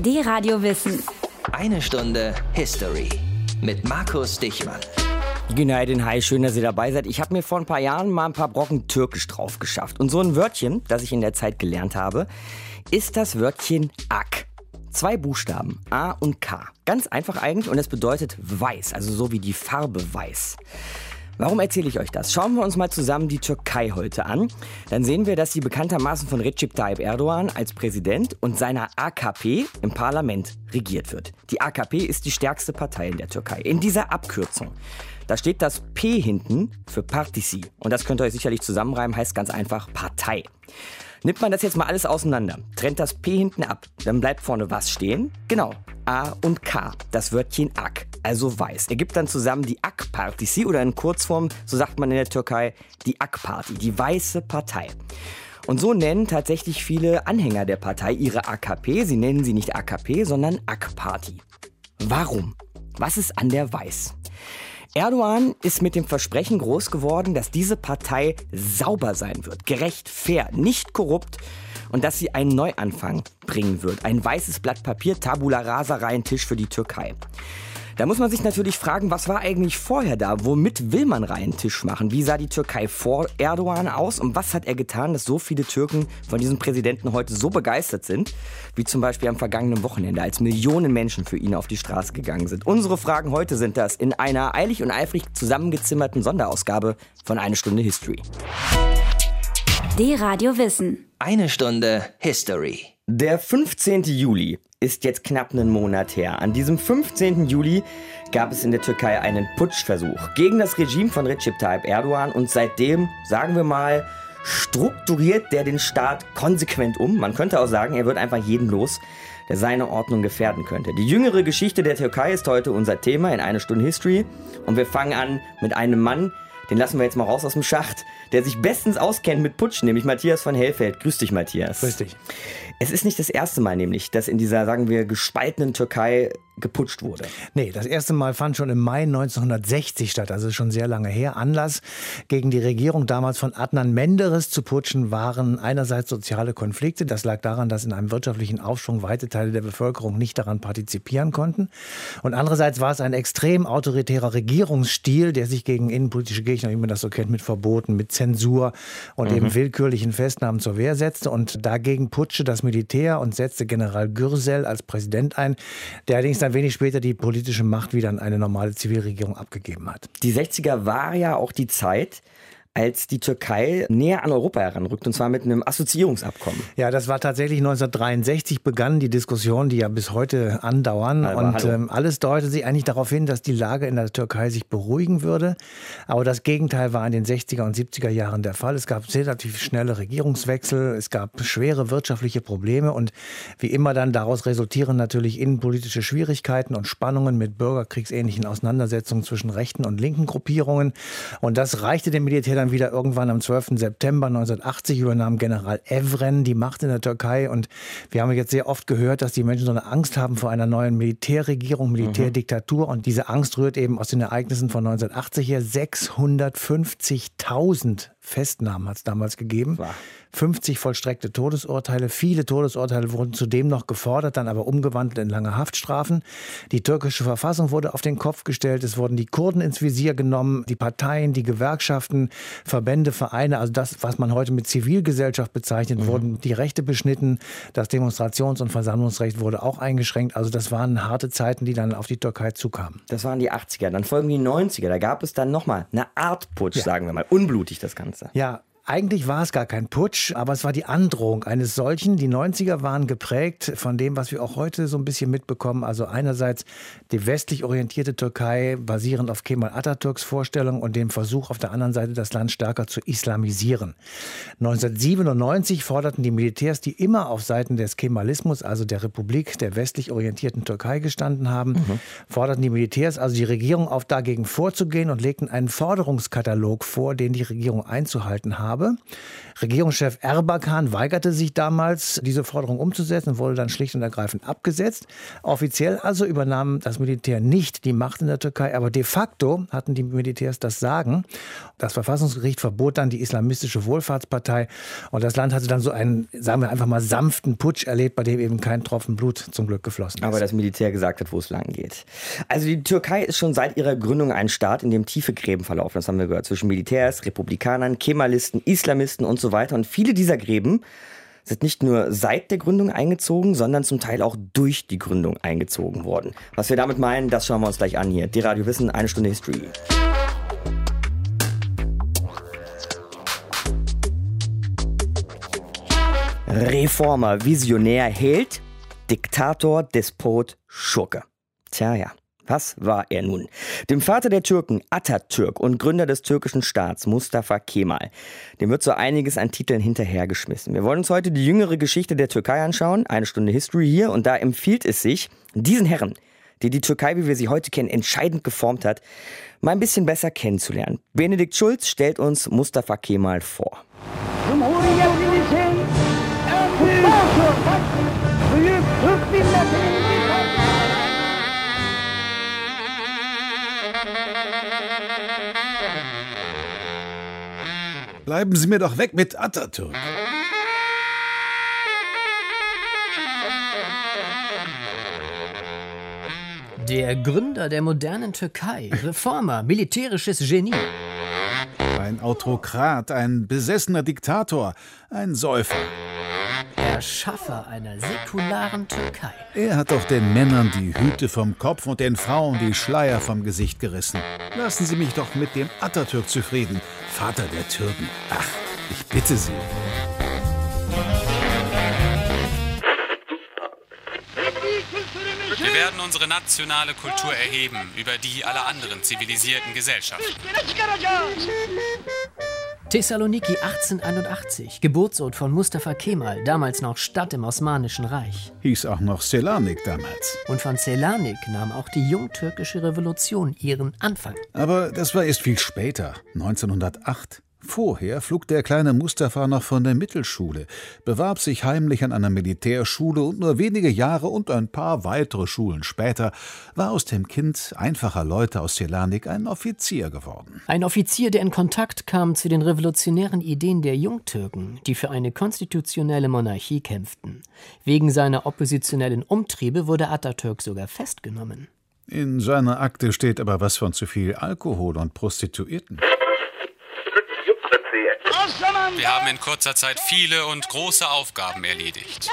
Die Radio Wissen. Eine Stunde History mit Markus Dichmann. Günaydin, hi, schön, dass ihr dabei seid. Ich habe mir vor ein paar Jahren mal ein paar Brocken Türkisch drauf geschafft. Und so ein Wörtchen, das ich in der Zeit gelernt habe, ist das Wörtchen Ak. Zwei Buchstaben, A und K. Ganz einfach eigentlich und es bedeutet weiß, also so wie die Farbe weiß. Warum erzähle ich euch das? Schauen wir uns mal zusammen die Türkei heute an. Dann sehen wir, dass sie bekanntermaßen von Recep Tayyip Erdogan als Präsident und seiner AKP im Parlament regiert wird. Die AKP ist die stärkste Partei in der Türkei. In dieser Abkürzung, da steht das P hinten für Partisi. Und das könnt ihr euch sicherlich zusammenreimen, heißt ganz einfach Partei. Nimmt man das jetzt mal alles auseinander, trennt das P hinten ab, dann bleibt vorne was stehen? Genau, A und K, das Wörtchen Ak, also weiß. Ergibt dann zusammen die Ak-Partisi oder in Kurzform, so sagt man in der Türkei, die Ak-Party, die Weiße Partei. Und so nennen tatsächlich viele Anhänger der Partei ihre AKP, sie nennen sie nicht AKP, sondern Ak-Party. Warum? Was ist an der Weiß? Erdogan ist mit dem Versprechen groß geworden, dass diese Partei sauber sein wird, gerecht, fair, nicht korrupt und dass sie einen Neuanfang bringen wird. Ein weißes Blatt Papier, Tabula rasa, rein Tisch für die Türkei. Da muss man sich natürlich fragen, was war eigentlich vorher da? Womit will man reinen Tisch machen? Wie sah die Türkei vor Erdogan aus? Und was hat er getan, dass so viele Türken von diesem Präsidenten heute so begeistert sind? Wie zum Beispiel am vergangenen Wochenende, als Millionen Menschen für ihn auf die Straße gegangen sind. Unsere Fragen heute sind das in einer eilig und eifrig zusammengezimmerten Sonderausgabe von Eine Stunde History. Die Radio Wissen. Eine Stunde History. Der 15. Juli ist jetzt knapp einen Monat her. An diesem 15. Juli gab es in der Türkei einen Putschversuch gegen das Regime von Recep Tayyip Erdogan und seitdem, sagen wir mal, strukturiert der den Staat konsequent um. Man könnte auch sagen, er wird einfach jeden los, der seine Ordnung gefährden könnte. Die jüngere Geschichte der Türkei ist heute unser Thema in eine Stunde History und wir fangen an mit einem Mann, den lassen wir jetzt mal raus aus dem Schacht, der sich bestens auskennt mit Putschen, nämlich Matthias von Hellfeld. Grüß dich, Matthias. Grüß dich. Es ist nicht das erste Mal nämlich, dass in dieser, sagen wir, gespaltenen Türkei geputscht wurde. Nee, das erste Mal fand schon im Mai 1960 statt, also schon sehr lange her. Anlass gegen die Regierung damals von Adnan Menderes zu putschen waren einerseits soziale Konflikte. Das lag daran, dass in einem wirtschaftlichen Aufschwung weite Teile der Bevölkerung nicht daran partizipieren konnten. Und andererseits war es ein extrem autoritärer Regierungsstil, der sich gegen innenpolitische Gegner, wie man das so kennt, mit Verboten, mit Zensur und mhm. eben willkürlichen Festnahmen zur Wehr setzte. Und dagegen putschte das Militär und setzte General Gürsel als Präsident ein, der allerdings dann wenig später die politische Macht wieder an eine normale Zivilregierung abgegeben hat. Die 60er war ja auch die Zeit, als die Türkei näher an Europa heranrückt, und zwar mit einem Assoziierungsabkommen. Ja, das war tatsächlich 1963 begann die Diskussion, die ja bis heute andauern. Aber und ähm, alles deutete sich eigentlich darauf hin, dass die Lage in der Türkei sich beruhigen würde. Aber das Gegenteil war in den 60er und 70er Jahren der Fall. Es gab relativ schnelle Regierungswechsel, es gab schwere wirtschaftliche Probleme und wie immer dann daraus resultieren natürlich innenpolitische Schwierigkeiten und Spannungen mit bürgerkriegsähnlichen Auseinandersetzungen zwischen rechten und linken Gruppierungen. Und das reichte dem Militär dann wieder irgendwann am 12. September 1980 übernahm General Evren die Macht in der Türkei. Und wir haben jetzt sehr oft gehört, dass die Menschen so eine Angst haben vor einer neuen Militärregierung, Militärdiktatur. Mhm. Und diese Angst rührt eben aus den Ereignissen von 1980 her. 650.000 Festnahmen hat es damals gegeben. Wow. 50 vollstreckte Todesurteile. Viele Todesurteile wurden zudem noch gefordert, dann aber umgewandelt in lange Haftstrafen. Die türkische Verfassung wurde auf den Kopf gestellt. Es wurden die Kurden ins Visier genommen, die Parteien, die Gewerkschaften, Verbände, Vereine, also das, was man heute mit Zivilgesellschaft bezeichnet, mhm. wurden die Rechte beschnitten. Das Demonstrations- und Versammlungsrecht wurde auch eingeschränkt. Also das waren harte Zeiten, die dann auf die Türkei zukamen. Das waren die 80er. Dann folgen die 90er. Da gab es dann nochmal eine Art Putsch, ja. sagen wir mal. Unblutig das Ganze. Ja, eigentlich war es gar kein Putsch, aber es war die Androhung eines solchen. Die 90er waren geprägt von dem, was wir auch heute so ein bisschen mitbekommen. Also einerseits die westlich orientierte Türkei basierend auf Kemal Atatürks Vorstellung und dem Versuch auf der anderen Seite das Land stärker zu islamisieren. 1997 forderten die Militärs, die immer auf Seiten des Kemalismus, also der Republik der westlich orientierten Türkei gestanden haben, mhm. forderten die Militärs also die Regierung auf, dagegen vorzugehen und legten einen Forderungskatalog vor, den die Regierung einzuhalten habe habe. Regierungschef Erbakan weigerte sich damals, diese Forderung umzusetzen und wurde dann schlicht und ergreifend abgesetzt. Offiziell also übernahm das Militär nicht die Macht in der Türkei, aber de facto hatten die Militärs das Sagen. Das Verfassungsgericht verbot dann die Islamistische Wohlfahrtspartei und das Land hatte dann so einen, sagen wir einfach mal, sanften Putsch erlebt, bei dem eben kein Tropfen Blut zum Glück geflossen ist. Aber das Militär gesagt hat, wo es lang geht. Also die Türkei ist schon seit ihrer Gründung ein Staat, in dem tiefe Gräben verlaufen. Das haben wir gehört. Zwischen Militärs, Republikanern, Kemalisten, Islamisten und so weiter. Und viele dieser Gräben sind nicht nur seit der Gründung eingezogen, sondern zum Teil auch durch die Gründung eingezogen worden. Was wir damit meinen, das schauen wir uns gleich an hier. Die Radio Wissen, eine Stunde History. Reformer, Visionär, Held, Diktator, Despot, Schurke. Tja, ja. Was war er nun? Dem Vater der Türken, Atatürk und Gründer des türkischen Staats, Mustafa Kemal, dem wird so einiges an Titeln hinterhergeschmissen. Wir wollen uns heute die jüngere Geschichte der Türkei anschauen, eine Stunde History hier, und da empfiehlt es sich, diesen Herren, die die Türkei, wie wir sie heute kennen, entscheidend geformt hat, mal ein bisschen besser kennenzulernen. Benedikt Schulz stellt uns Mustafa Kemal vor. Bleiben Sie mir doch weg mit Atatürk. Der Gründer der modernen Türkei, Reformer, militärisches Genie. Ein Autokrat, ein besessener Diktator, ein Säufer. Erschaffer einer säkularen Türkei. Er hat doch den Männern die Hüte vom Kopf und den Frauen die Schleier vom Gesicht gerissen. Lassen Sie mich doch mit dem Atatürk zufrieden, Vater der Türken. Ach, ich bitte Sie. Wir werden unsere nationale Kultur erheben über die aller anderen zivilisierten Gesellschaften. Thessaloniki 1881, Geburtsort von Mustafa Kemal, damals noch Stadt im Osmanischen Reich. Hieß auch noch Selanik damals. Und von Selanik nahm auch die jungtürkische Revolution ihren Anfang. Aber das war erst viel später, 1908. Vorher flog der kleine Mustafa noch von der Mittelschule, bewarb sich heimlich an einer Militärschule und nur wenige Jahre und ein paar weitere Schulen später war aus dem Kind einfacher Leute aus Selanik ein Offizier geworden. Ein Offizier, der in Kontakt kam zu den revolutionären Ideen der Jungtürken, die für eine konstitutionelle Monarchie kämpften. Wegen seiner oppositionellen Umtriebe wurde Atatürk sogar festgenommen. In seiner Akte steht aber was von zu viel Alkohol und Prostituierten. Wir haben in kurzer Zeit viele und große Aufgaben erledigt.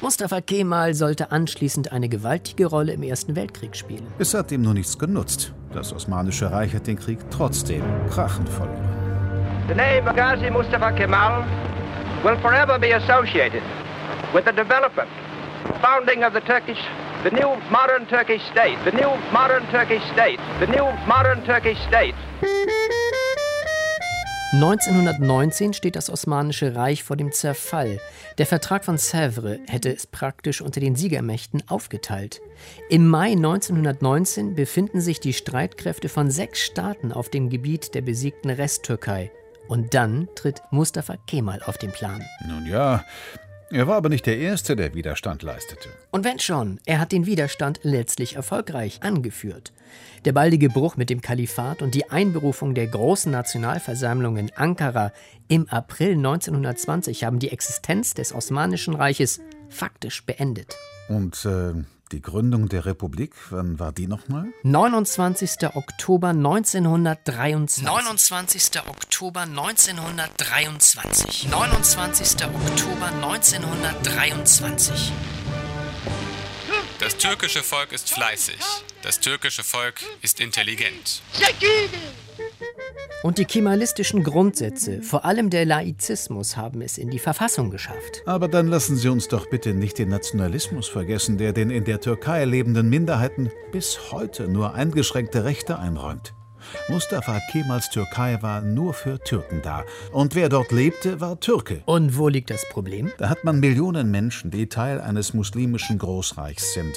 Mustafa Kemal sollte anschließend eine gewaltige Rolle im Ersten Weltkrieg spielen. Es hat ihm nur nichts genutzt. Das Osmanische Reich hat den Krieg trotzdem krachend verloren. The name Ghazi Mustafa Kemal will forever be associated with the development, founding of the Turkish, the new modern Turkish state, the new modern Turkish state, the new modern Turkish state. 1919 steht das Osmanische Reich vor dem Zerfall. Der Vertrag von Sèvres hätte es praktisch unter den Siegermächten aufgeteilt. Im Mai 1919 befinden sich die Streitkräfte von sechs Staaten auf dem Gebiet der besiegten Resttürkei. Und dann tritt Mustafa Kemal auf den Plan. Nun ja, er war aber nicht der Erste, der Widerstand leistete. Und wenn schon, er hat den Widerstand letztlich erfolgreich angeführt. Der baldige Bruch mit dem Kalifat und die Einberufung der großen Nationalversammlung in Ankara im April 1920 haben die Existenz des Osmanischen Reiches faktisch beendet. Und äh, die Gründung der Republik, wann war die nochmal? 29. Oktober 1923. 29. Oktober 1923. 29. Oktober 1923. Das türkische Volk ist fleißig. Das türkische Volk ist intelligent. Und die kemalistischen Grundsätze, vor allem der Laizismus, haben es in die Verfassung geschafft. Aber dann lassen Sie uns doch bitte nicht den Nationalismus vergessen, der den in der Türkei lebenden Minderheiten bis heute nur eingeschränkte Rechte einräumt. Mustafa Kemals Türkei war nur für Türken da. Und wer dort lebte, war Türke. Und wo liegt das Problem? Da hat man Millionen Menschen, die Teil eines muslimischen Großreichs sind.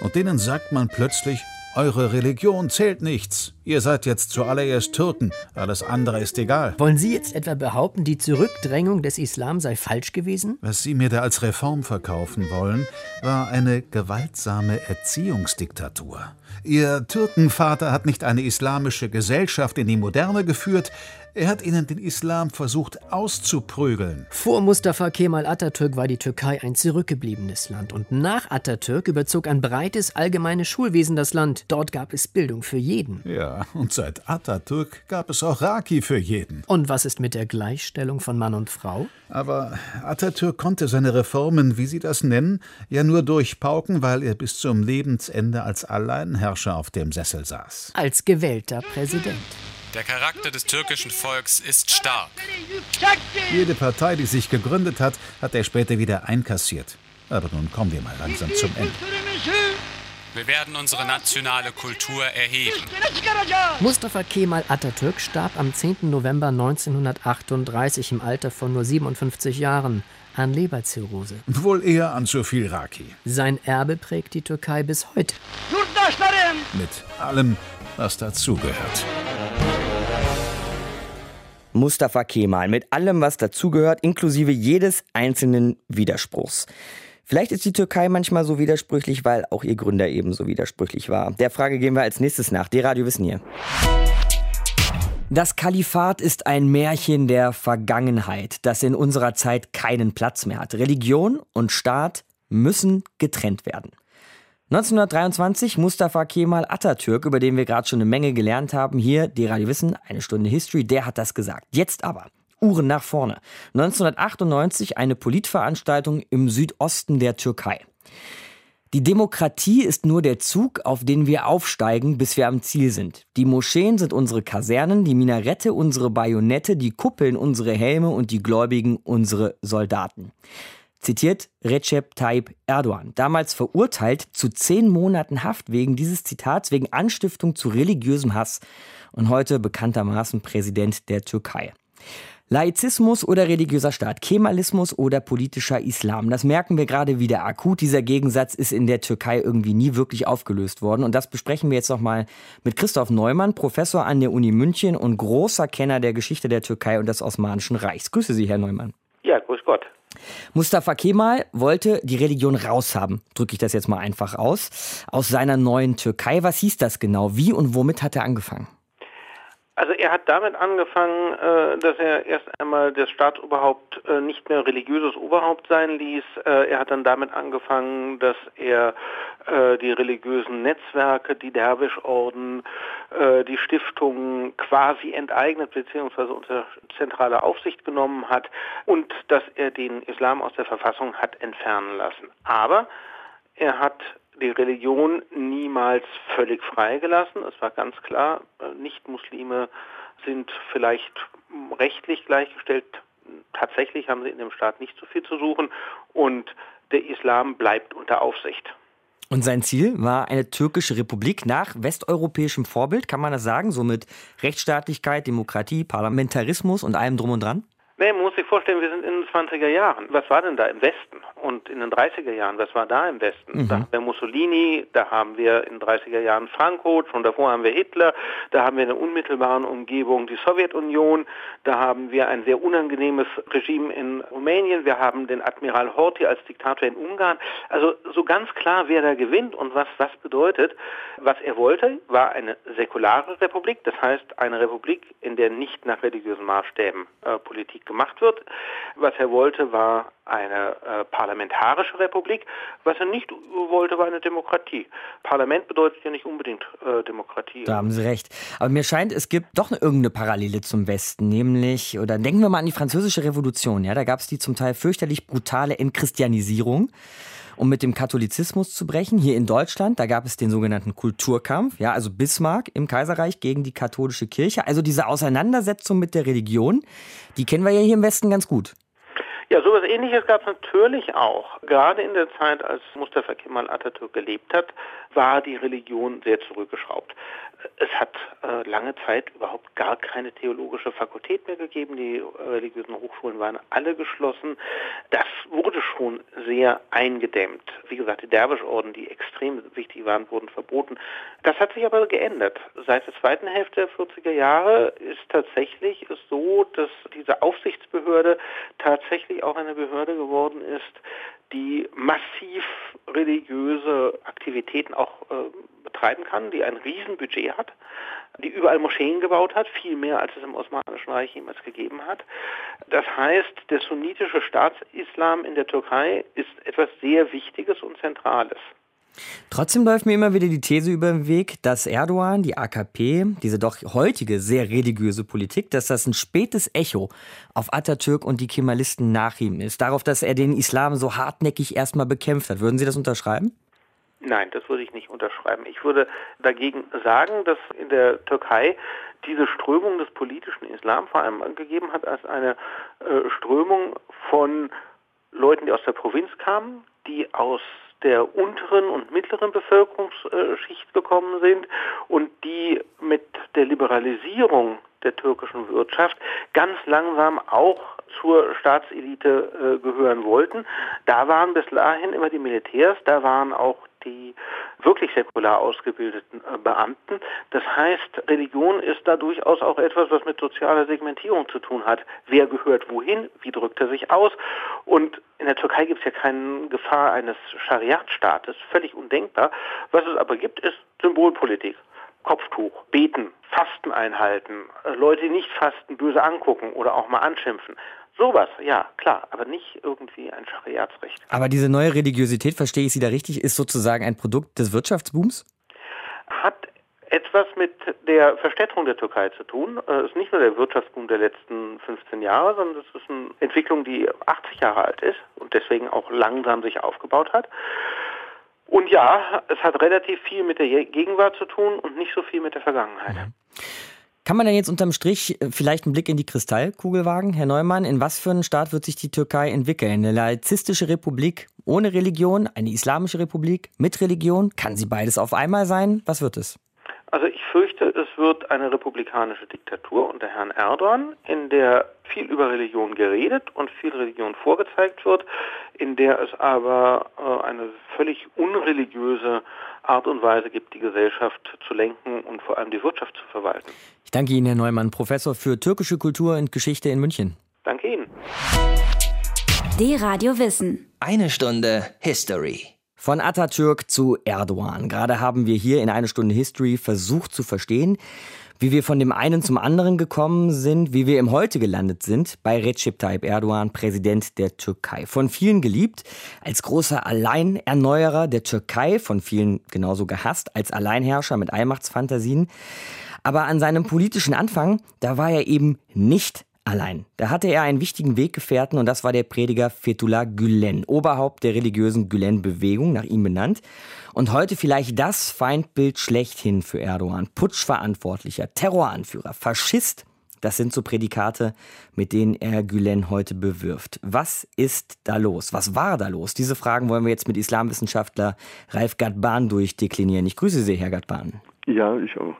Und denen sagt man plötzlich, Eure Religion zählt nichts. Ihr seid jetzt zuallererst Türken. Alles andere ist egal. Wollen Sie jetzt etwa behaupten, die Zurückdrängung des Islam sei falsch gewesen? Was Sie mir da als Reform verkaufen wollen, war eine gewaltsame Erziehungsdiktatur. Ihr Türkenvater hat nicht eine islamische Gesellschaft in die Moderne geführt, er hat ihnen den Islam versucht auszuprügeln. Vor Mustafa Kemal Atatürk war die Türkei ein zurückgebliebenes Land und nach Atatürk überzog ein breites allgemeines Schulwesen das Land. Dort gab es Bildung für jeden. Ja, und seit Atatürk gab es auch Raki für jeden. Und was ist mit der Gleichstellung von Mann und Frau? Aber Atatürk konnte seine Reformen, wie Sie das nennen, ja nur durchpauken, weil er bis zum Lebensende als Alleinherrscher auf dem Sessel saß. Als gewählter Präsident. Der Charakter des türkischen Volks ist stark. Jede Partei, die sich gegründet hat, hat er später wieder einkassiert. Aber nun kommen wir mal langsam zum Ende. Wir werden unsere nationale Kultur erheben. Mustafa Kemal Atatürk starb am 10. November 1938 im Alter von nur 57 Jahren an Leberzirrhose. Wohl eher an zu viel Raki. Sein Erbe prägt die Türkei bis heute. Mit allem, was dazugehört. Mustafa Kemal mit allem, was dazugehört, inklusive jedes einzelnen Widerspruchs. Vielleicht ist die Türkei manchmal so widersprüchlich, weil auch ihr Gründer ebenso widersprüchlich war. Der Frage gehen wir als nächstes nach. Die Radio wissen hier. Das Kalifat ist ein Märchen der Vergangenheit, das in unserer Zeit keinen Platz mehr hat. Religion und Staat müssen getrennt werden. 1923 Mustafa Kemal Atatürk, über den wir gerade schon eine Menge gelernt haben, hier die Radio Wissen, eine Stunde History, der hat das gesagt. Jetzt aber, Uhren nach vorne. 1998 eine Politveranstaltung im Südosten der Türkei. Die Demokratie ist nur der Zug, auf den wir aufsteigen, bis wir am Ziel sind. Die Moscheen sind unsere Kasernen, die Minarette unsere Bajonette, die Kuppeln unsere Helme und die Gläubigen unsere Soldaten zitiert Recep Tayyip Erdogan, damals verurteilt zu zehn Monaten Haft wegen dieses Zitats, wegen Anstiftung zu religiösem Hass und heute bekanntermaßen Präsident der Türkei. Laizismus oder religiöser Staat, Kemalismus oder politischer Islam, das merken wir gerade wieder akut. Dieser Gegensatz ist in der Türkei irgendwie nie wirklich aufgelöst worden. Und das besprechen wir jetzt nochmal mit Christoph Neumann, Professor an der Uni München und großer Kenner der Geschichte der Türkei und des Osmanischen Reichs. Grüße Sie, Herr Neumann. Ja, grüß Gott. Mustafa Kemal wollte die Religion raushaben, drücke ich das jetzt mal einfach aus, aus seiner neuen Türkei. Was hieß das genau? Wie und womit hat er angefangen? Also er hat damit angefangen, äh, dass er erst einmal das Staatsoberhaupt äh, nicht mehr religiöses Oberhaupt sein ließ. Äh, er hat dann damit angefangen, dass er die religiösen Netzwerke, die Derwischorden, die Stiftungen quasi enteignet bzw. unter zentrale Aufsicht genommen hat und dass er den Islam aus der Verfassung hat entfernen lassen. Aber er hat die Religion niemals völlig freigelassen. Es war ganz klar, äh, Nicht-Muslime sind vielleicht rechtlich gleichgestellt. Tatsächlich haben sie in dem Staat nicht so viel zu suchen und der Islam bleibt unter Aufsicht. Und sein Ziel war eine türkische Republik nach westeuropäischem Vorbild, kann man das sagen, so mit Rechtsstaatlichkeit, Demokratie, Parlamentarismus und allem drum und dran? Nee, man muss sich vorstellen, wir sind in den 20er Jahren. Was war denn da im Westen? Und in den 30er Jahren, was war da im Westen? Mhm. Da haben wir Mussolini, da haben wir in den 30er Jahren Franco, schon davor haben wir Hitler, da haben wir in der unmittelbaren Umgebung die Sowjetunion, da haben wir ein sehr unangenehmes Regime in Rumänien, wir haben den Admiral Horthy als Diktator in Ungarn. Also so ganz klar, wer da gewinnt und was das bedeutet. Was er wollte, war eine säkulare Republik, das heißt eine Republik, in der nicht nach religiösen Maßstäben äh, Politik gemacht wird. Was er wollte, war eine äh, parlamentarische Republik. Was er nicht wollte, war eine Demokratie. Parlament bedeutet ja nicht unbedingt äh, Demokratie. Da haben Sie recht. Aber mir scheint, es gibt doch irgendeine Parallele zum Westen, nämlich, oder denken wir mal an die Französische Revolution. Ja, da gab es die zum Teil fürchterlich brutale Entchristianisierung um mit dem Katholizismus zu brechen. Hier in Deutschland, da gab es den sogenannten Kulturkampf, ja, also Bismarck im Kaiserreich gegen die katholische Kirche. Also diese Auseinandersetzung mit der Religion, die kennen wir ja hier im Westen ganz gut. Ja, sowas ähnliches gab es natürlich auch. Gerade in der Zeit, als Mustafa Kemal Atatürk gelebt hat, war die Religion sehr zurückgeschraubt. Es hat äh, lange Zeit überhaupt gar keine theologische Fakultät mehr gegeben. Die äh, religiösen Hochschulen waren alle geschlossen. Das wurde schon sehr eingedämmt. Wie gesagt, die Derwischorden, die extrem wichtig waren, wurden verboten. Das hat sich aber geändert. Seit der zweiten Hälfte der 40er Jahre ist tatsächlich so, dass diese Aufsichtsbehörde tatsächlich auch eine Behörde geworden ist, die massiv religiöse Aktivitäten auch äh, betreiben kann, die ein Riesenbudget hat, die überall Moscheen gebaut hat, viel mehr als es im Osmanischen Reich jemals gegeben hat. Das heißt, der sunnitische Staatsislam in der Türkei ist etwas sehr Wichtiges und Zentrales. Trotzdem läuft mir immer wieder die These über den Weg, dass Erdogan, die AKP, diese doch heutige sehr religiöse Politik, dass das ein spätes Echo auf Atatürk und die Kemalisten nach ihm ist. Darauf, dass er den Islam so hartnäckig erstmal bekämpft hat. Würden Sie das unterschreiben? Nein, das würde ich nicht unterschreiben. Ich würde dagegen sagen, dass in der Türkei diese Strömung des politischen Islam vor allem gegeben hat als eine äh, Strömung von Leuten, die aus der Provinz kamen, die aus der unteren und mittleren Bevölkerungsschicht gekommen sind und die mit der Liberalisierung der türkischen Wirtschaft ganz langsam auch zur Staatselite äh, gehören wollten. Da waren bis dahin immer die Militärs, da waren auch die wirklich säkular ausgebildeten äh, Beamten. Das heißt, Religion ist da durchaus auch etwas, was mit sozialer Segmentierung zu tun hat. Wer gehört wohin? Wie drückt er sich aus? Und in der Türkei gibt es ja keine Gefahr eines Schariatstaates, völlig undenkbar. Was es aber gibt, ist Symbolpolitik. Kopftuch, beten, Fasten einhalten, äh, Leute, die nicht fasten, böse angucken oder auch mal anschimpfen. Sowas, ja, klar, aber nicht irgendwie ein Schariatsrecht. Aber diese neue Religiosität, verstehe ich Sie da richtig, ist sozusagen ein Produkt des Wirtschaftsbooms? Hat etwas mit der Verstädterung der Türkei zu tun. Es äh, ist nicht nur der Wirtschaftsboom der letzten 15 Jahre, sondern es ist eine Entwicklung, die 80 Jahre alt ist und deswegen auch langsam sich aufgebaut hat. Und ja, es hat relativ viel mit der Gegenwart zu tun und nicht so viel mit der Vergangenheit. Mhm. Kann man denn jetzt unterm Strich äh, vielleicht einen Blick in die Kristallkugel wagen, Herr Neumann? In was für einen Staat wird sich die Türkei entwickeln? Eine laizistische Republik ohne Religion, eine islamische Republik mit Religion? Kann sie beides auf einmal sein? Was wird es? Also ich fürchte, es wird eine republikanische Diktatur unter Herrn Erdogan, in der viel über Religion geredet und viel Religion vorgezeigt wird, in der es aber äh, eine völlig unreligiöse Art und Weise gibt, die Gesellschaft zu lenken und vor allem die Wirtschaft zu verwalten. Ich danke Ihnen, Herr Neumann, Professor für türkische Kultur und Geschichte in München. Danke Ihnen. Die Radio Wissen. Eine Stunde History. Von Atatürk zu Erdogan. Gerade haben wir hier in eine Stunde History versucht zu verstehen, wie wir von dem einen zum anderen gekommen sind, wie wir im Heute gelandet sind bei Recep Tayyip Erdogan, Präsident der Türkei. Von vielen geliebt, als großer Alleinerneuerer der Türkei, von vielen genauso gehasst, als Alleinherrscher mit Allmachtsfantasien. Aber an seinem politischen Anfang, da war er eben nicht allein. Da hatte er einen wichtigen Weggefährten und das war der Prediger Fethullah Gülen, Oberhaupt der religiösen Gülen-Bewegung, nach ihm benannt. Und heute vielleicht das Feindbild schlechthin für Erdogan. Putschverantwortlicher, Terroranführer, Faschist. Das sind so Prädikate, mit denen er Gülen heute bewirft. Was ist da los? Was war da los? Diese Fragen wollen wir jetzt mit Islamwissenschaftler Ralf Gadban durchdeklinieren. Ich grüße Sie, Herr Gadban. Ja, ich auch.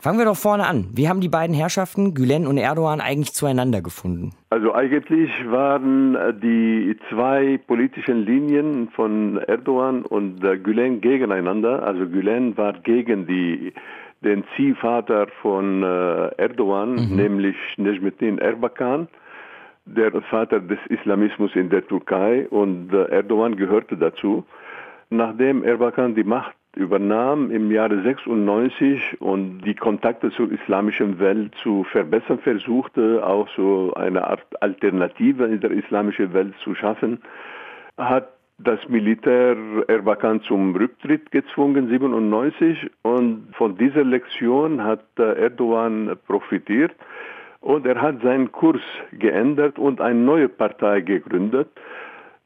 Fangen wir doch vorne an. Wie haben die beiden Herrschaften, Gülen und Erdogan, eigentlich zueinander gefunden? Also eigentlich waren äh, die zwei politischen Linien von Erdogan und äh, Gülen gegeneinander. Also Gülen war gegen die, den Ziehvater von äh, Erdogan, mhm. nämlich Necmettin Erbakan, der Vater des Islamismus in der Türkei und Erdogan gehörte dazu. Nachdem Erbakan die Macht übernahm im Jahre 96 und die Kontakte zur islamischen Welt zu verbessern versuchte, auch so eine Art Alternative in der islamischen Welt zu schaffen, hat das Militär Erbakan zum Rücktritt gezwungen, 97, und von dieser Lektion hat Erdogan profitiert. Und er hat seinen Kurs geändert und eine neue Partei gegründet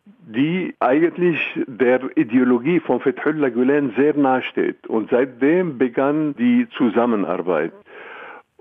die eigentlich der Ideologie von Fethullah Gülen sehr nahe steht. Und seitdem begann die Zusammenarbeit.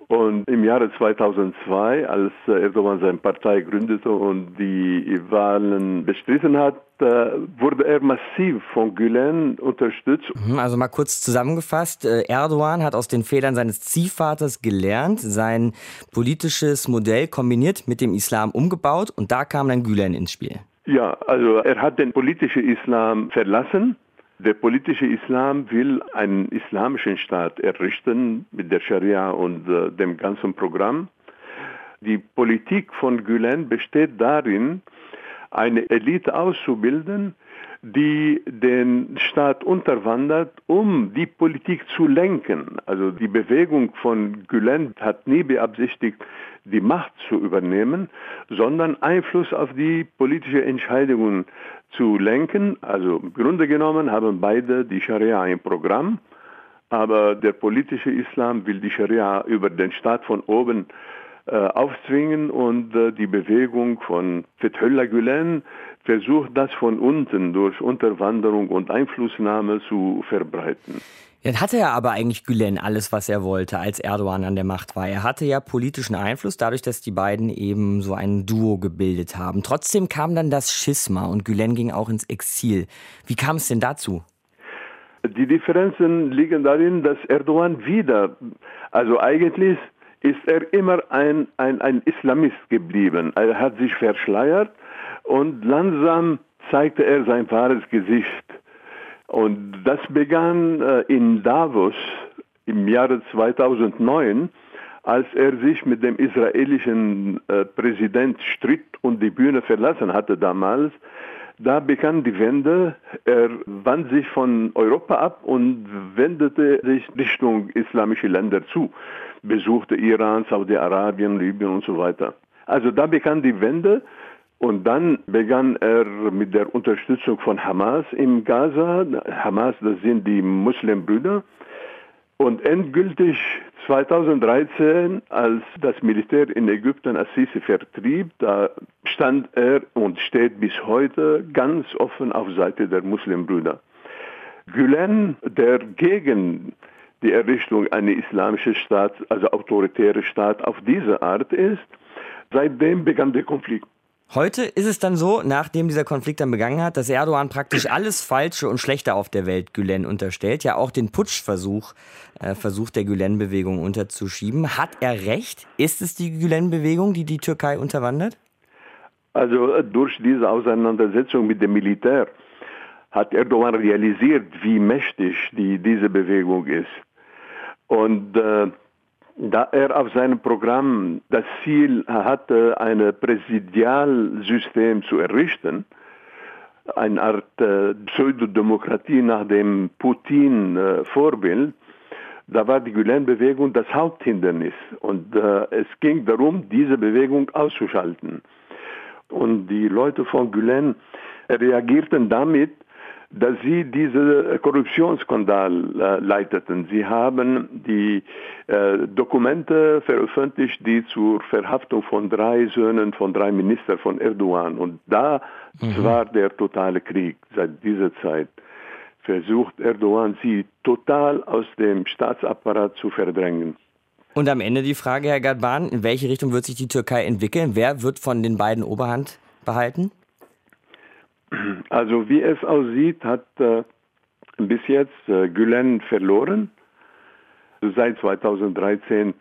Und im Jahre 2002, als Erdogan seine Partei gründete und die Wahlen bestritten hat, wurde er massiv von Gülen unterstützt. Mhm, also mal kurz zusammengefasst, äh, Erdogan hat aus den Fehlern seines Ziehvaters gelernt, sein politisches Modell kombiniert mit dem Islam umgebaut und da kam dann Gülen ins Spiel. Ja, also er hat den politischen Islam verlassen der politische Islam will einen islamischen Staat errichten mit der Scharia und äh, dem ganzen Programm. Die Politik von Gülen besteht darin, eine Elite auszubilden, die den Staat unterwandert, um die Politik zu lenken. Also die Bewegung von Gülen hat nie beabsichtigt, die Macht zu übernehmen, sondern Einfluss auf die politischen Entscheidungen zu lenken. Also im Grunde genommen haben beide die Scharia im Programm, aber der politische Islam will die Scharia über den Staat von oben aufzwingen und äh, die Bewegung von Fethullah Gülen versucht das von unten durch Unterwanderung und Einflussnahme zu verbreiten. Dann hatte er aber eigentlich Gülen alles, was er wollte, als Erdogan an der Macht war. Er hatte ja politischen Einfluss, dadurch, dass die beiden eben so ein Duo gebildet haben. Trotzdem kam dann das Schisma und Gülen ging auch ins Exil. Wie kam es denn dazu? Die Differenzen liegen darin, dass Erdogan wieder, also eigentlich ist er immer ein, ein, ein Islamist geblieben. Er hat sich verschleiert und langsam zeigte er sein wahres Gesicht. Und das begann äh, in Davos im Jahre 2009, als er sich mit dem israelischen äh, Präsident stritt und die Bühne verlassen hatte damals. Da begann die Wende. Er wandte sich von Europa ab und wendete sich Richtung islamische Länder zu, besuchte Iran, Saudi-Arabien, Libyen und so weiter. Also da begann die Wende und dann begann er mit der Unterstützung von Hamas im Gaza. Hamas, das sind die Muslimbrüder. Und endgültig 2013, als das Militär in Ägypten Assisi vertrieb, da stand er und steht bis heute ganz offen auf Seite der Muslimbrüder. Gülen, der gegen die Errichtung eines islamischen Staats, also autoritäre Staat auf diese Art ist, seitdem begann der Konflikt. Heute ist es dann so, nachdem dieser Konflikt dann begangen hat, dass Erdogan praktisch alles Falsche und Schlechte auf der Welt Gülen unterstellt, ja auch den Putschversuch äh, versucht der Gülen-Bewegung unterzuschieben. Hat er recht? Ist es die Gülen-Bewegung, die die Türkei unterwandert? Also äh, durch diese Auseinandersetzung mit dem Militär hat Erdogan realisiert, wie mächtig die, diese Bewegung ist. Und äh, da er auf seinem Programm das Ziel hatte, ein Präsidialsystem zu errichten, eine Art äh, Pseudodemokratie nach dem Putin-Vorbild, äh, da war die Gülen-Bewegung das Haupthindernis. Und äh, es ging darum, diese Bewegung auszuschalten. Und die Leute von Gülen reagierten damit, dass sie diese Korruptionsskandal äh, leiteten. Sie haben die äh, Dokumente veröffentlicht, die zur Verhaftung von drei Söhnen von drei Ministern von Erdogan. Und da mhm. war der totale Krieg seit dieser Zeit. Versucht Erdogan, sie total aus dem Staatsapparat zu verdrängen. Und am Ende die Frage, Herr Gadban, in welche Richtung wird sich die Türkei entwickeln? Wer wird von den beiden Oberhand behalten? Also wie es aussieht, hat äh, bis jetzt äh, Gülen verloren. Seit 2013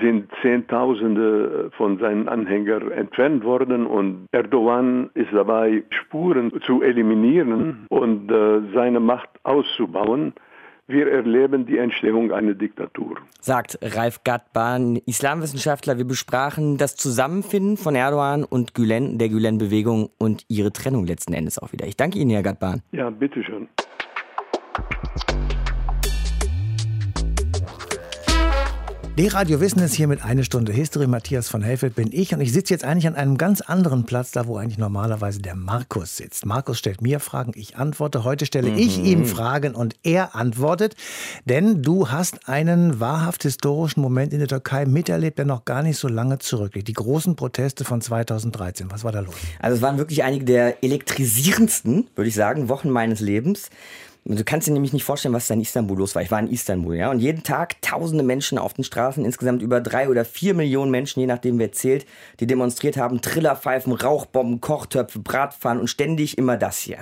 sind Zehntausende von seinen Anhängern entfernt worden und Erdogan ist dabei, Spuren zu eliminieren und äh, seine Macht auszubauen. Wir erleben die Entstehung einer Diktatur. Sagt Ralf Gatban, Islamwissenschaftler. Wir besprachen das Zusammenfinden von Erdogan und Gülen, der Gülen-Bewegung und ihre Trennung letzten Endes auch wieder. Ich danke Ihnen, Herr Gatban. Ja, bitteschön. D-Radio Wissen ist hier mit eine Stunde History. Matthias von Helfeld bin ich und ich sitze jetzt eigentlich an einem ganz anderen Platz, da wo eigentlich normalerweise der Markus sitzt. Markus stellt mir Fragen, ich antworte. Heute stelle mhm. ich ihm Fragen und er antwortet, denn du hast einen wahrhaft historischen Moment in der Türkei miterlebt, der noch gar nicht so lange zurückliegt. Die großen Proteste von 2013. Was war da los? Also es waren wirklich einige der elektrisierendsten, würde ich sagen, Wochen meines Lebens. Du kannst dir nämlich nicht vorstellen, was da in Istanbul los war. Ich war in Istanbul, ja. Und jeden Tag tausende Menschen auf den Straßen, insgesamt über drei oder vier Millionen Menschen, je nachdem wer zählt, die demonstriert haben. Trillerpfeifen, Rauchbomben, Kochtöpfe, Bratpfannen und ständig immer das hier.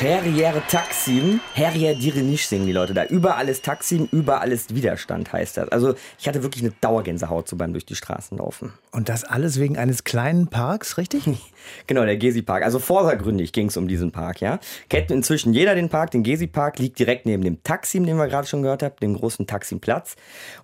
Herriere Taksim, Herriere Direnisch singen die Leute da. Überall ist Taksim, überall ist Widerstand heißt das. Also ich hatte wirklich eine Dauergänsehaut so beim durch die Straßen laufen. Und das alles wegen eines kleinen Parks, richtig? genau, der Gezi-Park. Also vordergründig ging es um diesen Park, ja. Kennt inzwischen jeder den Park. Den Gezi-Park liegt direkt neben dem Taksim, den wir gerade schon gehört haben, dem großen Taksim-Platz.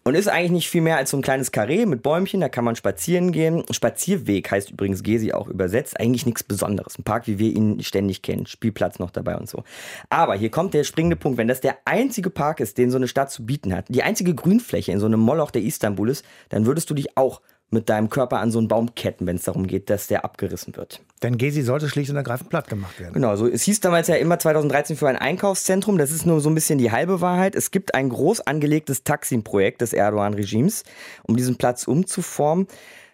Und ist eigentlich nicht viel mehr als so ein kleines Karree mit Bäumchen, da kann man spazieren gehen. Spazierweg heißt übrigens Gezi auch übersetzt. Eigentlich nichts Besonderes. Ein Park, wie wir ihn ständig kennen. Spielplatz noch dabei dabei und so. Aber hier kommt der springende Punkt, wenn das der einzige Park ist, den so eine Stadt zu bieten hat, die einzige Grünfläche in so einem Moloch, der Istanbul ist, dann würdest du dich auch mit deinem Körper an so einen Baum ketten, wenn es darum geht, dass der abgerissen wird. Denn Gezi sollte schlicht und ergreifend platt gemacht werden. Genau, so, es hieß damals ja immer 2013 für ein Einkaufszentrum. Das ist nur so ein bisschen die halbe Wahrheit. Es gibt ein groß angelegtes Taksim-Projekt des Erdogan-Regimes, um diesen Platz umzuformen.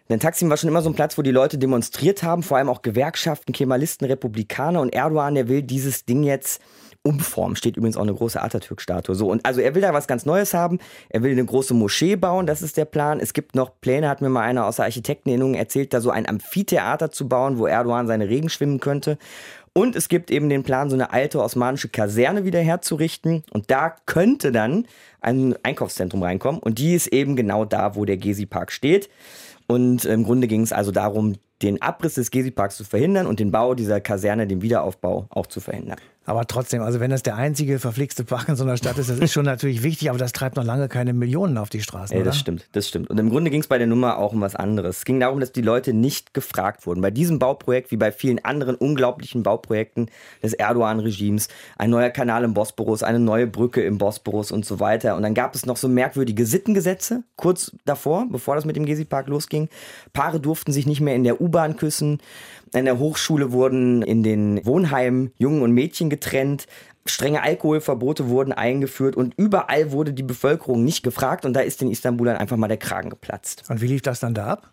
Denn Taksim war schon immer so ein Platz, wo die Leute demonstriert haben, vor allem auch Gewerkschaften, Kemalisten, Republikaner. Und Erdogan, der will dieses Ding jetzt umformen. Steht übrigens auch eine große Atatürk-Statue. So, und also er will da was ganz Neues haben. Er will eine große Moschee bauen, das ist der Plan. Es gibt noch Pläne, hat mir mal einer aus der Architekteninnung erzählt, da so ein Amphitheater zu bauen, wo Erdogan seine Regen schwimmen könnte. Und es gibt eben den Plan, so eine alte osmanische Kaserne wieder herzurichten. Und da könnte dann ein Einkaufszentrum reinkommen. Und die ist eben genau da, wo der Gezi-Park steht. Und im Grunde ging es also darum, den Abriss des Gezi-Parks zu verhindern und den Bau dieser Kaserne, den Wiederaufbau auch zu verhindern. Aber trotzdem, also wenn das der einzige verflixte Park in so einer Stadt ist, das ist schon natürlich wichtig, aber das treibt noch lange keine Millionen auf die Straßen. Ja, das stimmt, das stimmt. Und im Grunde ging es bei der Nummer auch um was anderes. Es ging darum, dass die Leute nicht gefragt wurden. Bei diesem Bauprojekt, wie bei vielen anderen unglaublichen Bauprojekten des Erdogan-Regimes, ein neuer Kanal im Bosporus, eine neue Brücke im Bosporus und so weiter. Und dann gab es noch so merkwürdige Sittengesetze, kurz davor, bevor das mit dem Gezi-Park losging. Paare durften sich nicht mehr in der U-Bahn küssen. In der Hochschule wurden in den Wohnheimen Jungen und Mädchen getrennt. Strenge Alkoholverbote wurden eingeführt und überall wurde die Bevölkerung nicht gefragt und da ist den Istanbulern einfach mal der Kragen geplatzt. Und wie lief das dann da ab?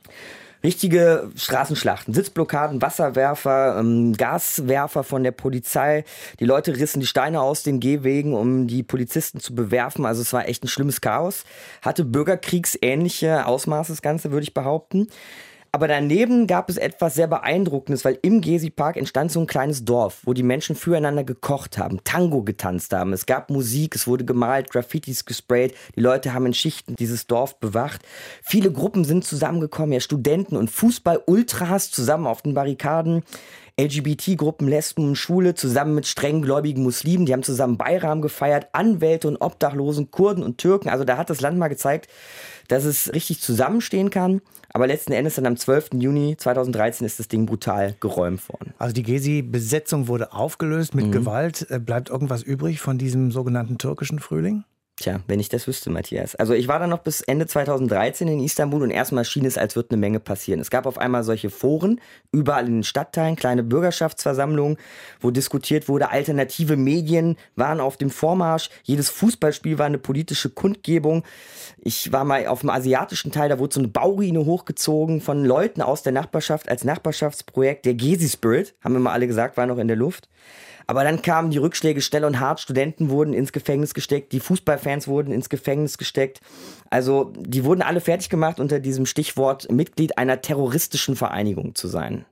Richtige Straßenschlachten, Sitzblockaden, Wasserwerfer, ähm, Gaswerfer von der Polizei. Die Leute rissen die Steine aus den Gehwegen, um die Polizisten zu bewerfen. Also es war echt ein schlimmes Chaos. Hatte bürgerkriegsähnliche Ausmaße das Ganze, würde ich behaupten. Aber daneben gab es etwas sehr Beeindruckendes, weil im Gezi-Park entstand so ein kleines Dorf, wo die Menschen füreinander gekocht haben, Tango getanzt haben. Es gab Musik, es wurde gemalt, Graffitis gesprayt. Die Leute haben in Schichten dieses Dorf bewacht. Viele Gruppen sind zusammengekommen, ja, Studenten und Fußball-Ultras zusammen auf den Barrikaden. LGBT-Gruppen, Lesben und Schule zusammen mit strenggläubigen Muslimen. Die haben zusammen Bayram gefeiert, Anwälte und Obdachlosen, Kurden und Türken. Also da hat das Land mal gezeigt, dass es richtig zusammenstehen kann. Aber letzten Endes dann am 12. Juni 2013 ist das Ding brutal geräumt worden. Also die Gezi-Besetzung wurde aufgelöst mit mhm. Gewalt. Äh, bleibt irgendwas übrig von diesem sogenannten türkischen Frühling? Tja, wenn ich das wüsste, Matthias. Also ich war dann noch bis Ende 2013 in Istanbul und erstmal schien es, als würde eine Menge passieren. Es gab auf einmal solche Foren, überall in den Stadtteilen, kleine Bürgerschaftsversammlungen, wo diskutiert wurde, alternative Medien waren auf dem Vormarsch, jedes Fußballspiel war eine politische Kundgebung. Ich war mal auf dem asiatischen Teil, da wurde so eine Bauruine hochgezogen von Leuten aus der Nachbarschaft als Nachbarschaftsprojekt. Der Gezi Spirit, haben wir mal alle gesagt, war noch in der Luft. Aber dann kamen die Rückschläge schnell und hart. Studenten wurden ins Gefängnis gesteckt, die Fußballfans wurden ins Gefängnis gesteckt. Also die wurden alle fertig gemacht unter diesem Stichwort Mitglied einer terroristischen Vereinigung zu sein.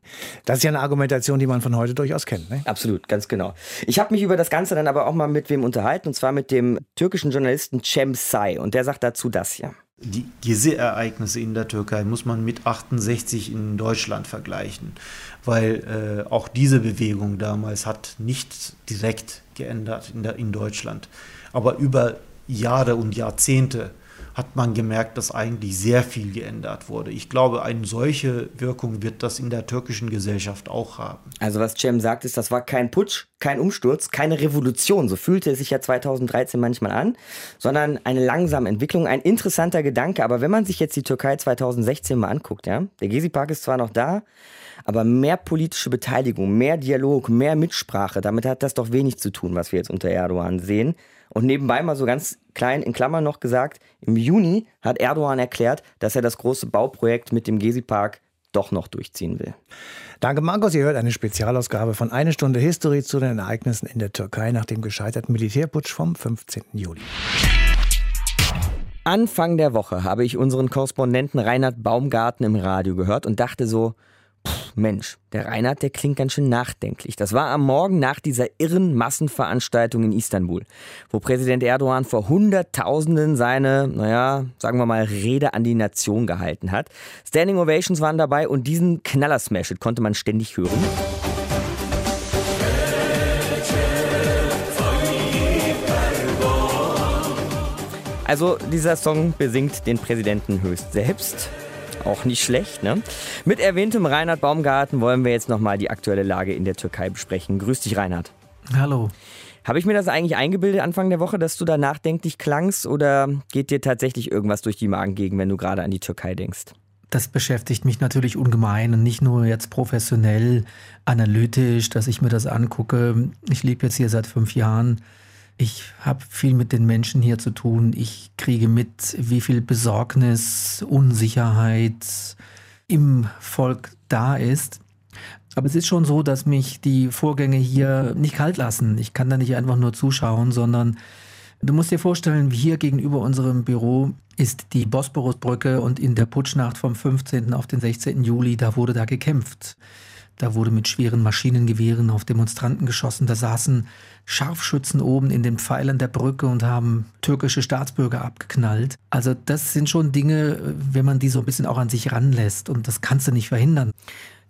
Das ist ja eine Argumentation, die man von heute durchaus kennt. Ne? Absolut, ganz genau. Ich habe mich über das Ganze dann aber auch mal mit wem unterhalten, und zwar mit dem türkischen Journalisten Cem Say. Und der sagt dazu das hier. Die Gezi-Ereignisse in der Türkei muss man mit 68 in Deutschland vergleichen, weil äh, auch diese Bewegung damals hat nicht direkt geändert in, der, in Deutschland, aber über Jahre und Jahrzehnte hat man gemerkt, dass eigentlich sehr viel geändert wurde. Ich glaube, eine solche Wirkung wird das in der türkischen Gesellschaft auch haben. Also was Cem sagt, ist, das war kein Putsch, kein Umsturz, keine Revolution, so fühlte es sich ja 2013 manchmal an, sondern eine langsame Entwicklung, ein interessanter Gedanke. Aber wenn man sich jetzt die Türkei 2016 mal anguckt, ja, der Gezi-Park ist zwar noch da, aber mehr politische Beteiligung, mehr Dialog, mehr Mitsprache, damit hat das doch wenig zu tun, was wir jetzt unter Erdogan sehen. Und nebenbei mal so ganz klein in Klammern noch gesagt, im Juni hat Erdogan erklärt, dass er das große Bauprojekt mit dem Gezi-Park doch noch durchziehen will. Danke, Markus. Ihr hört eine Spezialausgabe von Eine Stunde History zu den Ereignissen in der Türkei nach dem gescheiterten Militärputsch vom 15. Juli. Anfang der Woche habe ich unseren Korrespondenten Reinhard Baumgarten im Radio gehört und dachte so, Mensch, der Reinhard, der klingt ganz schön nachdenklich. Das war am Morgen nach dieser irren Massenveranstaltung in Istanbul, wo Präsident Erdogan vor Hunderttausenden seine, naja, sagen wir mal, Rede an die Nation gehalten hat. Standing Ovations waren dabei und diesen Knallersmash konnte man ständig hören. Also dieser Song besingt den Präsidenten höchst selbst. Auch nicht schlecht, ne? Mit erwähntem Reinhard Baumgarten wollen wir jetzt nochmal die aktuelle Lage in der Türkei besprechen. Grüß dich, Reinhard. Hallo. Habe ich mir das eigentlich eingebildet Anfang der Woche, dass du da nachdenklich klangst oder geht dir tatsächlich irgendwas durch die Magengegend, wenn du gerade an die Türkei denkst? Das beschäftigt mich natürlich ungemein und nicht nur jetzt professionell, analytisch, dass ich mir das angucke. Ich lebe jetzt hier seit fünf Jahren ich habe viel mit den Menschen hier zu tun. Ich kriege mit, wie viel Besorgnis, Unsicherheit im Volk da ist. Aber es ist schon so, dass mich die Vorgänge hier nicht kalt lassen. Ich kann da nicht einfach nur zuschauen, sondern du musst dir vorstellen, hier gegenüber unserem Büro ist die Bosporusbrücke und in der Putschnacht vom 15. auf den 16. Juli, da wurde da gekämpft. Da wurde mit schweren Maschinengewehren auf Demonstranten geschossen. Da saßen Scharfschützen oben in den Pfeilern der Brücke und haben türkische Staatsbürger abgeknallt. Also das sind schon Dinge, wenn man die so ein bisschen auch an sich ranlässt. Und das kannst du nicht verhindern.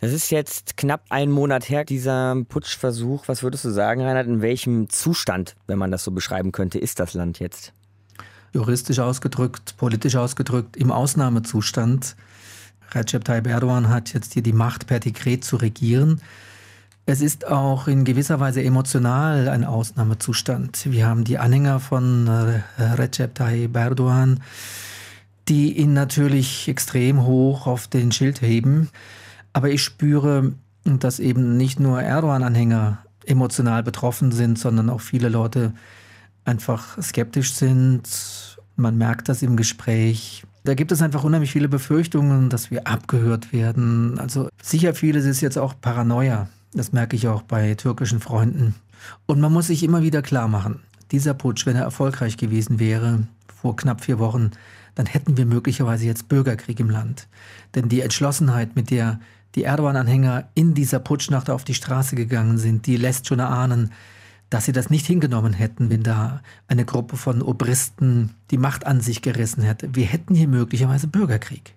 Das ist jetzt knapp einen Monat her, dieser Putschversuch. Was würdest du sagen, Reinhard, in welchem Zustand, wenn man das so beschreiben könnte, ist das Land jetzt? Juristisch ausgedrückt, politisch ausgedrückt, im Ausnahmezustand. Recep Tayyip Erdogan hat jetzt hier die Macht, per Dekret zu regieren. Es ist auch in gewisser Weise emotional ein Ausnahmezustand. Wir haben die Anhänger von äh, Recep Tayyip Erdogan, die ihn natürlich extrem hoch auf den Schild heben. Aber ich spüre, dass eben nicht nur Erdogan-Anhänger emotional betroffen sind, sondern auch viele Leute einfach skeptisch sind. Man merkt das im Gespräch. Da gibt es einfach unheimlich viele Befürchtungen, dass wir abgehört werden. Also sicher vieles ist jetzt auch Paranoia. Das merke ich auch bei türkischen Freunden. Und man muss sich immer wieder klar machen, dieser Putsch, wenn er erfolgreich gewesen wäre, vor knapp vier Wochen, dann hätten wir möglicherweise jetzt Bürgerkrieg im Land. Denn die Entschlossenheit, mit der die Erdogan-Anhänger in dieser Putschnacht auf die Straße gegangen sind, die lässt schon erahnen, dass sie das nicht hingenommen hätten, wenn da eine Gruppe von Obristen die Macht an sich gerissen hätte. Wir hätten hier möglicherweise Bürgerkrieg.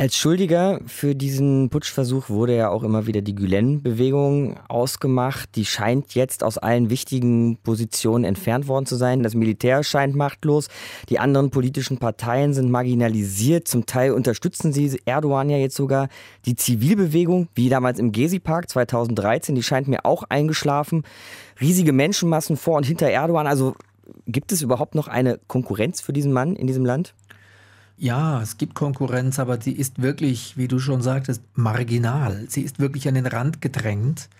Als Schuldiger für diesen Putschversuch wurde ja auch immer wieder die Gülen-Bewegung ausgemacht. Die scheint jetzt aus allen wichtigen Positionen entfernt worden zu sein. Das Militär scheint machtlos. Die anderen politischen Parteien sind marginalisiert. Zum Teil unterstützen sie Erdogan ja jetzt sogar. Die Zivilbewegung, wie damals im Gezi-Park 2013, die scheint mir auch eingeschlafen. Riesige Menschenmassen vor und hinter Erdogan. Also gibt es überhaupt noch eine Konkurrenz für diesen Mann in diesem Land? Ja, es gibt Konkurrenz, aber sie ist wirklich, wie du schon sagtest, marginal. Sie ist wirklich an den Rand gedrängt.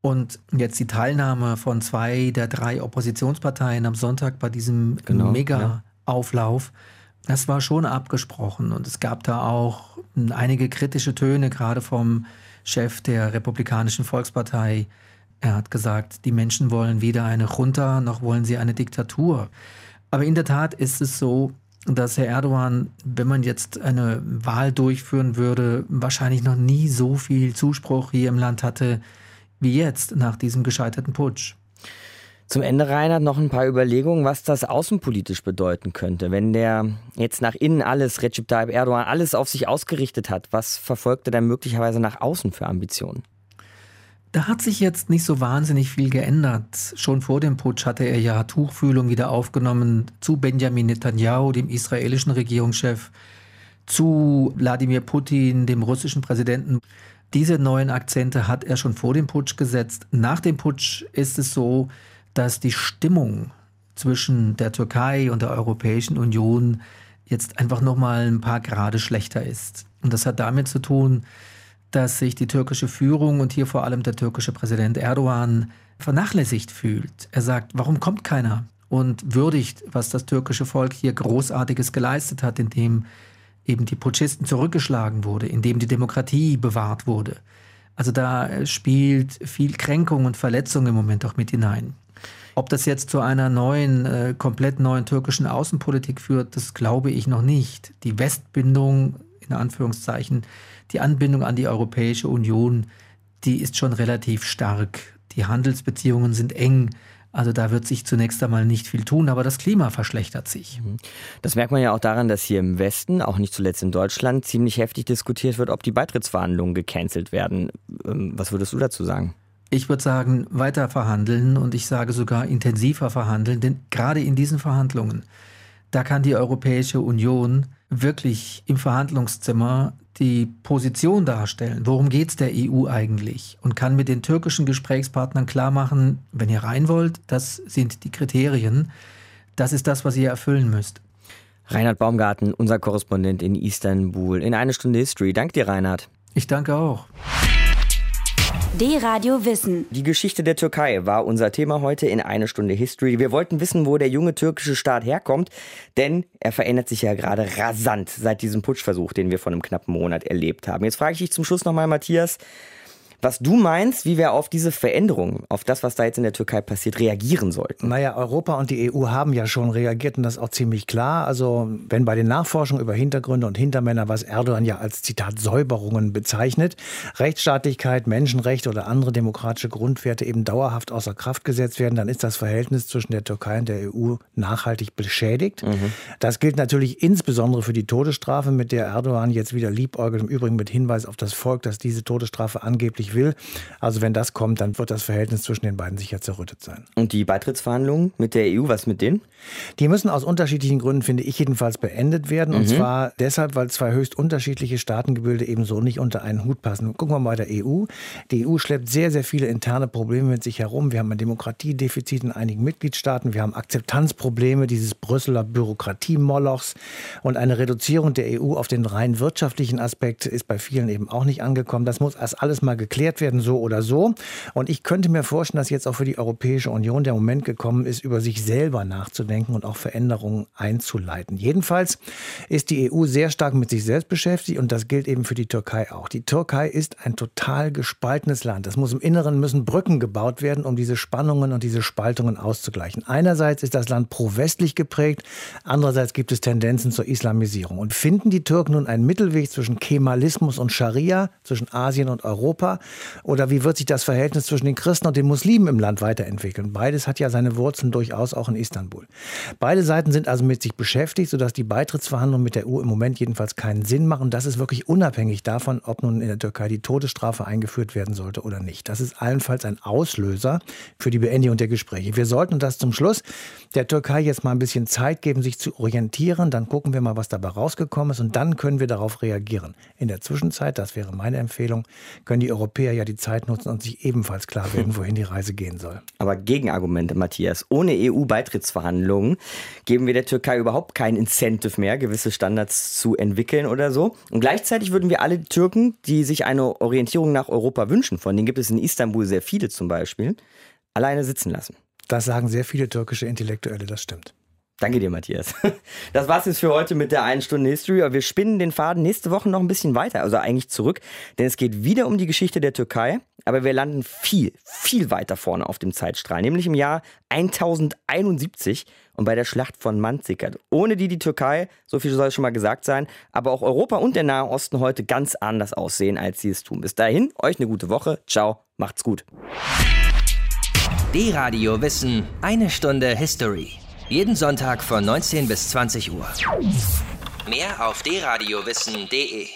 Und jetzt die Teilnahme von zwei der drei Oppositionsparteien am Sonntag bei diesem genau, Mega-Auflauf, das war schon abgesprochen. Und es gab da auch einige kritische Töne, gerade vom Chef der Republikanischen Volkspartei. Er hat gesagt, die Menschen wollen weder eine Junta noch wollen sie eine Diktatur. Aber in der Tat ist es so, dass Herr Erdogan, wenn man jetzt eine Wahl durchführen würde, wahrscheinlich noch nie so viel Zuspruch hier im Land hatte wie jetzt nach diesem gescheiterten Putsch. Zum Ende, Reinhard, noch ein paar Überlegungen, was das außenpolitisch bedeuten könnte. Wenn der jetzt nach innen alles, Recep Tayyip Erdogan, alles auf sich ausgerichtet hat, was verfolgt er dann möglicherweise nach außen für Ambitionen? Da hat sich jetzt nicht so wahnsinnig viel geändert. Schon vor dem Putsch hatte er ja Tuchfühlung wieder aufgenommen zu Benjamin Netanyahu, dem israelischen Regierungschef, zu Wladimir Putin, dem russischen Präsidenten. Diese neuen Akzente hat er schon vor dem Putsch gesetzt. Nach dem Putsch ist es so, dass die Stimmung zwischen der Türkei und der Europäischen Union jetzt einfach noch mal ein paar Grade schlechter ist. Und das hat damit zu tun, dass sich die türkische Führung und hier vor allem der türkische Präsident Erdogan vernachlässigt fühlt. Er sagt, warum kommt keiner? und würdigt, was das türkische Volk hier Großartiges geleistet hat, indem eben die Putschisten zurückgeschlagen wurde, indem die Demokratie bewahrt wurde. Also da spielt viel Kränkung und Verletzung im Moment auch mit hinein. Ob das jetzt zu einer neuen, äh, komplett neuen türkischen Außenpolitik führt, das glaube ich noch nicht. Die Westbindung, in Anführungszeichen, die Anbindung an die Europäische Union, die ist schon relativ stark. Die Handelsbeziehungen sind eng. Also da wird sich zunächst einmal nicht viel tun, aber das Klima verschlechtert sich. Mhm. Das merkt man ja auch daran, dass hier im Westen, auch nicht zuletzt in Deutschland, ziemlich heftig diskutiert wird, ob die Beitrittsverhandlungen gecancelt werden. Ähm, was würdest du dazu sagen? Ich würde sagen, weiter verhandeln und ich sage sogar intensiver verhandeln, denn gerade in diesen Verhandlungen, da kann die Europäische Union wirklich im Verhandlungszimmer die Position darstellen. Worum geht es der EU eigentlich? Und kann mit den türkischen Gesprächspartnern klar machen, wenn ihr rein wollt, das sind die Kriterien, das ist das, was ihr erfüllen müsst. Reinhard Baumgarten, unser Korrespondent in Istanbul, in eine Stunde History. Danke dir, Reinhard. Ich danke auch. D-Radio Wissen. Die Geschichte der Türkei war unser Thema heute in eine Stunde History. Wir wollten wissen, wo der junge türkische Staat herkommt, denn er verändert sich ja gerade rasant seit diesem Putschversuch, den wir vor einem knappen Monat erlebt haben. Jetzt frage ich dich zum Schluss nochmal, Matthias, was du meinst, wie wir auf diese Veränderung, auf das, was da jetzt in der Türkei passiert, reagieren sollten. Naja, Europa und die EU haben ja schon reagiert und das auch ziemlich klar. Also wenn bei den Nachforschungen über Hintergründe und Hintermänner, was Erdogan ja als Zitat Säuberungen bezeichnet, Rechtsstaatlichkeit, Menschenrechte oder andere demokratische Grundwerte eben dauerhaft außer Kraft gesetzt werden, dann ist das Verhältnis zwischen der Türkei und der EU nachhaltig beschädigt. Mhm. Das gilt natürlich insbesondere für die Todesstrafe, mit der Erdogan jetzt wieder liebäugelt, im Übrigen mit Hinweis auf das Volk, dass diese Todesstrafe angeblich nicht will. Also wenn das kommt, dann wird das Verhältnis zwischen den beiden sicher zerrüttet sein. Und die Beitrittsverhandlungen mit der EU, was mit denen? Die müssen aus unterschiedlichen Gründen, finde ich jedenfalls, beendet werden. Und mhm. zwar deshalb, weil zwei höchst unterschiedliche Staatengebilde eben so nicht unter einen Hut passen. Gucken wir mal bei der EU. Die EU schleppt sehr, sehr viele interne Probleme mit sich herum. Wir haben ein Demokratiedefizit in einigen Mitgliedstaaten. Wir haben Akzeptanzprobleme dieses Brüsseler Bürokratiemolochs. Und eine Reduzierung der EU auf den rein wirtschaftlichen Aspekt ist bei vielen eben auch nicht angekommen. Das muss erst alles mal geklärt geklärt werden, so oder so. Und ich könnte mir vorstellen, dass jetzt auch für die Europäische Union der Moment gekommen ist, über sich selber nachzudenken und auch Veränderungen einzuleiten. Jedenfalls ist die EU sehr stark mit sich selbst beschäftigt und das gilt eben für die Türkei auch. Die Türkei ist ein total gespaltenes Land. Es muss im Inneren müssen Brücken gebaut werden, um diese Spannungen und diese Spaltungen auszugleichen. Einerseits ist das Land pro-westlich geprägt, andererseits gibt es Tendenzen zur Islamisierung. Und finden die Türken nun einen Mittelweg zwischen Kemalismus und Scharia, zwischen Asien und Europa? Oder wie wird sich das Verhältnis zwischen den Christen und den Muslimen im Land weiterentwickeln? Beides hat ja seine Wurzeln durchaus auch in Istanbul. Beide Seiten sind also mit sich beschäftigt, sodass die Beitrittsverhandlungen mit der EU im Moment jedenfalls keinen Sinn machen. Das ist wirklich unabhängig davon, ob nun in der Türkei die Todesstrafe eingeführt werden sollte oder nicht. Das ist allenfalls ein Auslöser für die Beendigung der Gespräche. Wir sollten das zum Schluss der Türkei jetzt mal ein bisschen Zeit geben, sich zu orientieren. Dann gucken wir mal, was dabei rausgekommen ist und dann können wir darauf reagieren. In der Zwischenzeit, das wäre meine Empfehlung, können die Europäer Europäer ja die Zeit nutzen und sich ebenfalls klar werden, wohin die Reise gehen soll. Aber Gegenargumente, Matthias. Ohne EU-Beitrittsverhandlungen geben wir der Türkei überhaupt kein Incentive mehr, gewisse Standards zu entwickeln oder so. Und gleichzeitig würden wir alle Türken, die sich eine Orientierung nach Europa wünschen, von denen gibt es in Istanbul sehr viele zum Beispiel, alleine sitzen lassen. Das sagen sehr viele türkische Intellektuelle, das stimmt. Danke dir, Matthias. Das war's jetzt für heute mit der einen Stunde History. Aber wir spinnen den Faden nächste Woche noch ein bisschen weiter, also eigentlich zurück, denn es geht wieder um die Geschichte der Türkei. Aber wir landen viel, viel weiter vorne auf dem Zeitstrahl, nämlich im Jahr 1071 und bei der Schlacht von Manzikert. Ohne die die Türkei, so viel soll schon mal gesagt sein, aber auch Europa und der Nahe Osten heute ganz anders aussehen, als sie es tun. Bis dahin, euch eine gute Woche. Ciao, macht's gut. D-Radio Wissen, eine Stunde History. Jeden Sonntag von 19 bis 20 Uhr. Mehr auf dradiowissen.de